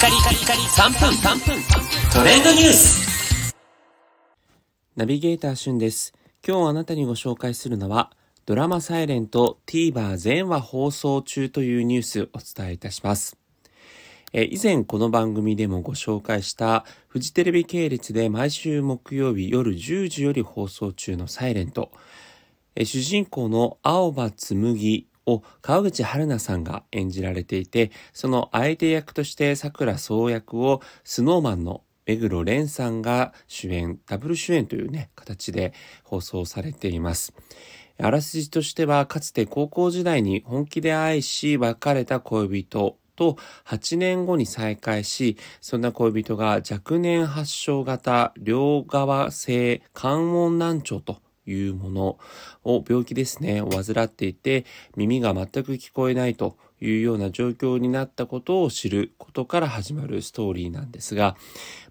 カリカリカリ3分3分トレンドニュースナビゲーターしゅんです。今日あなたにご紹介するのは、ドラマサイレント TVer 全話放送中というニュースをお伝えいたします。え以前この番組でもご紹介したフジテレビ系列で毎週木曜日夜10時より放送中のサイレント。主人公の青葉紬を川口春奈さんが演じられていて、その相手役として桜総役をスノーマンの目黒蓮さんが主演、ダブル主演というね、形で放送されています。あらすじとしては、かつて高校時代に本気で愛し別れた恋人と8年後に再会し、そんな恋人が若年発症型両側性関音難聴というものを病気ですね、を患っていて、耳が全く聞こえないというような状況になったことを知ることから始まるストーリーなんですが、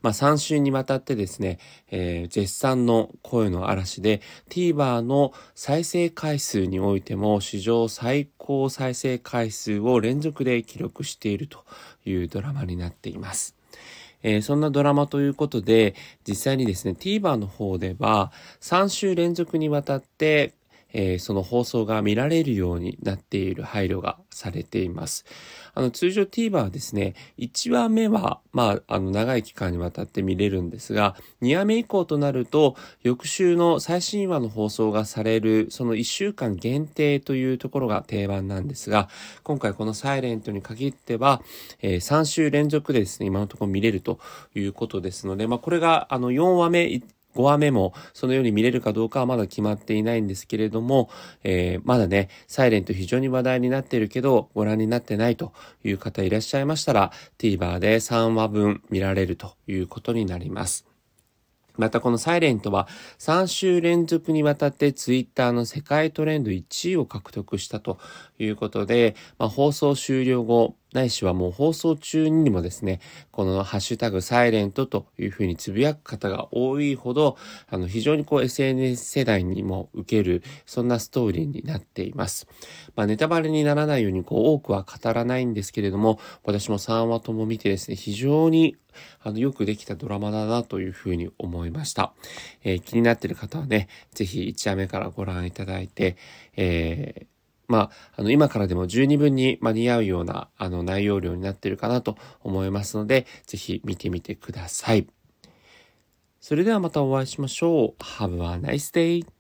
まあ3週にわたってですね、えー、絶賛の声の嵐で TVer の再生回数においても史上最高再生回数を連続で記録しているというドラマになっています。えー、そんなドラマということで、実際にですね、TVer の方では3週連続にわたってえー、その放送が見られるようになっている配慮がされています。あの、通常 TVer はですね、1話目は、まあ、あの、長い期間にわたって見れるんですが、2話目以降となると、翌週の最新話の放送がされる、その1週間限定というところが定番なんですが、今回このサイレントに限っては、えー、3週連続でですね、今のところ見れるということですので、まあ、これが、あの、4話目、5話目もそのように見れるかどうかはまだ決まっていないんですけれども、えー、まだね、サイレント非常に話題になっているけど、ご覧になってないという方いらっしゃいましたら、TVer で3話分見られるということになります。またこのサイレントは3週連続にわたってツイッターの世界トレンド1位を獲得したということで、まあ、放送終了後、ないしはもう放送中にもですね、このハッシュタグサイレントというふうにつぶやく方が多いほど、あの非常にこう SNS 世代にも受ける、そんなストーリーになっています。まあネタバレにならないようにこう多くは語らないんですけれども、私も3話とも見てですね、非常にあのよくできたドラマだなというふうに思いました。えー、気になっている方はね、ぜひ1話目からご覧いただいて、えーまあ、あの、今からでも十二分に間に合うような、あの、内容量になってるかなと思いますので、ぜひ見てみてください。それではまたお会いしましょう。Have a nice day!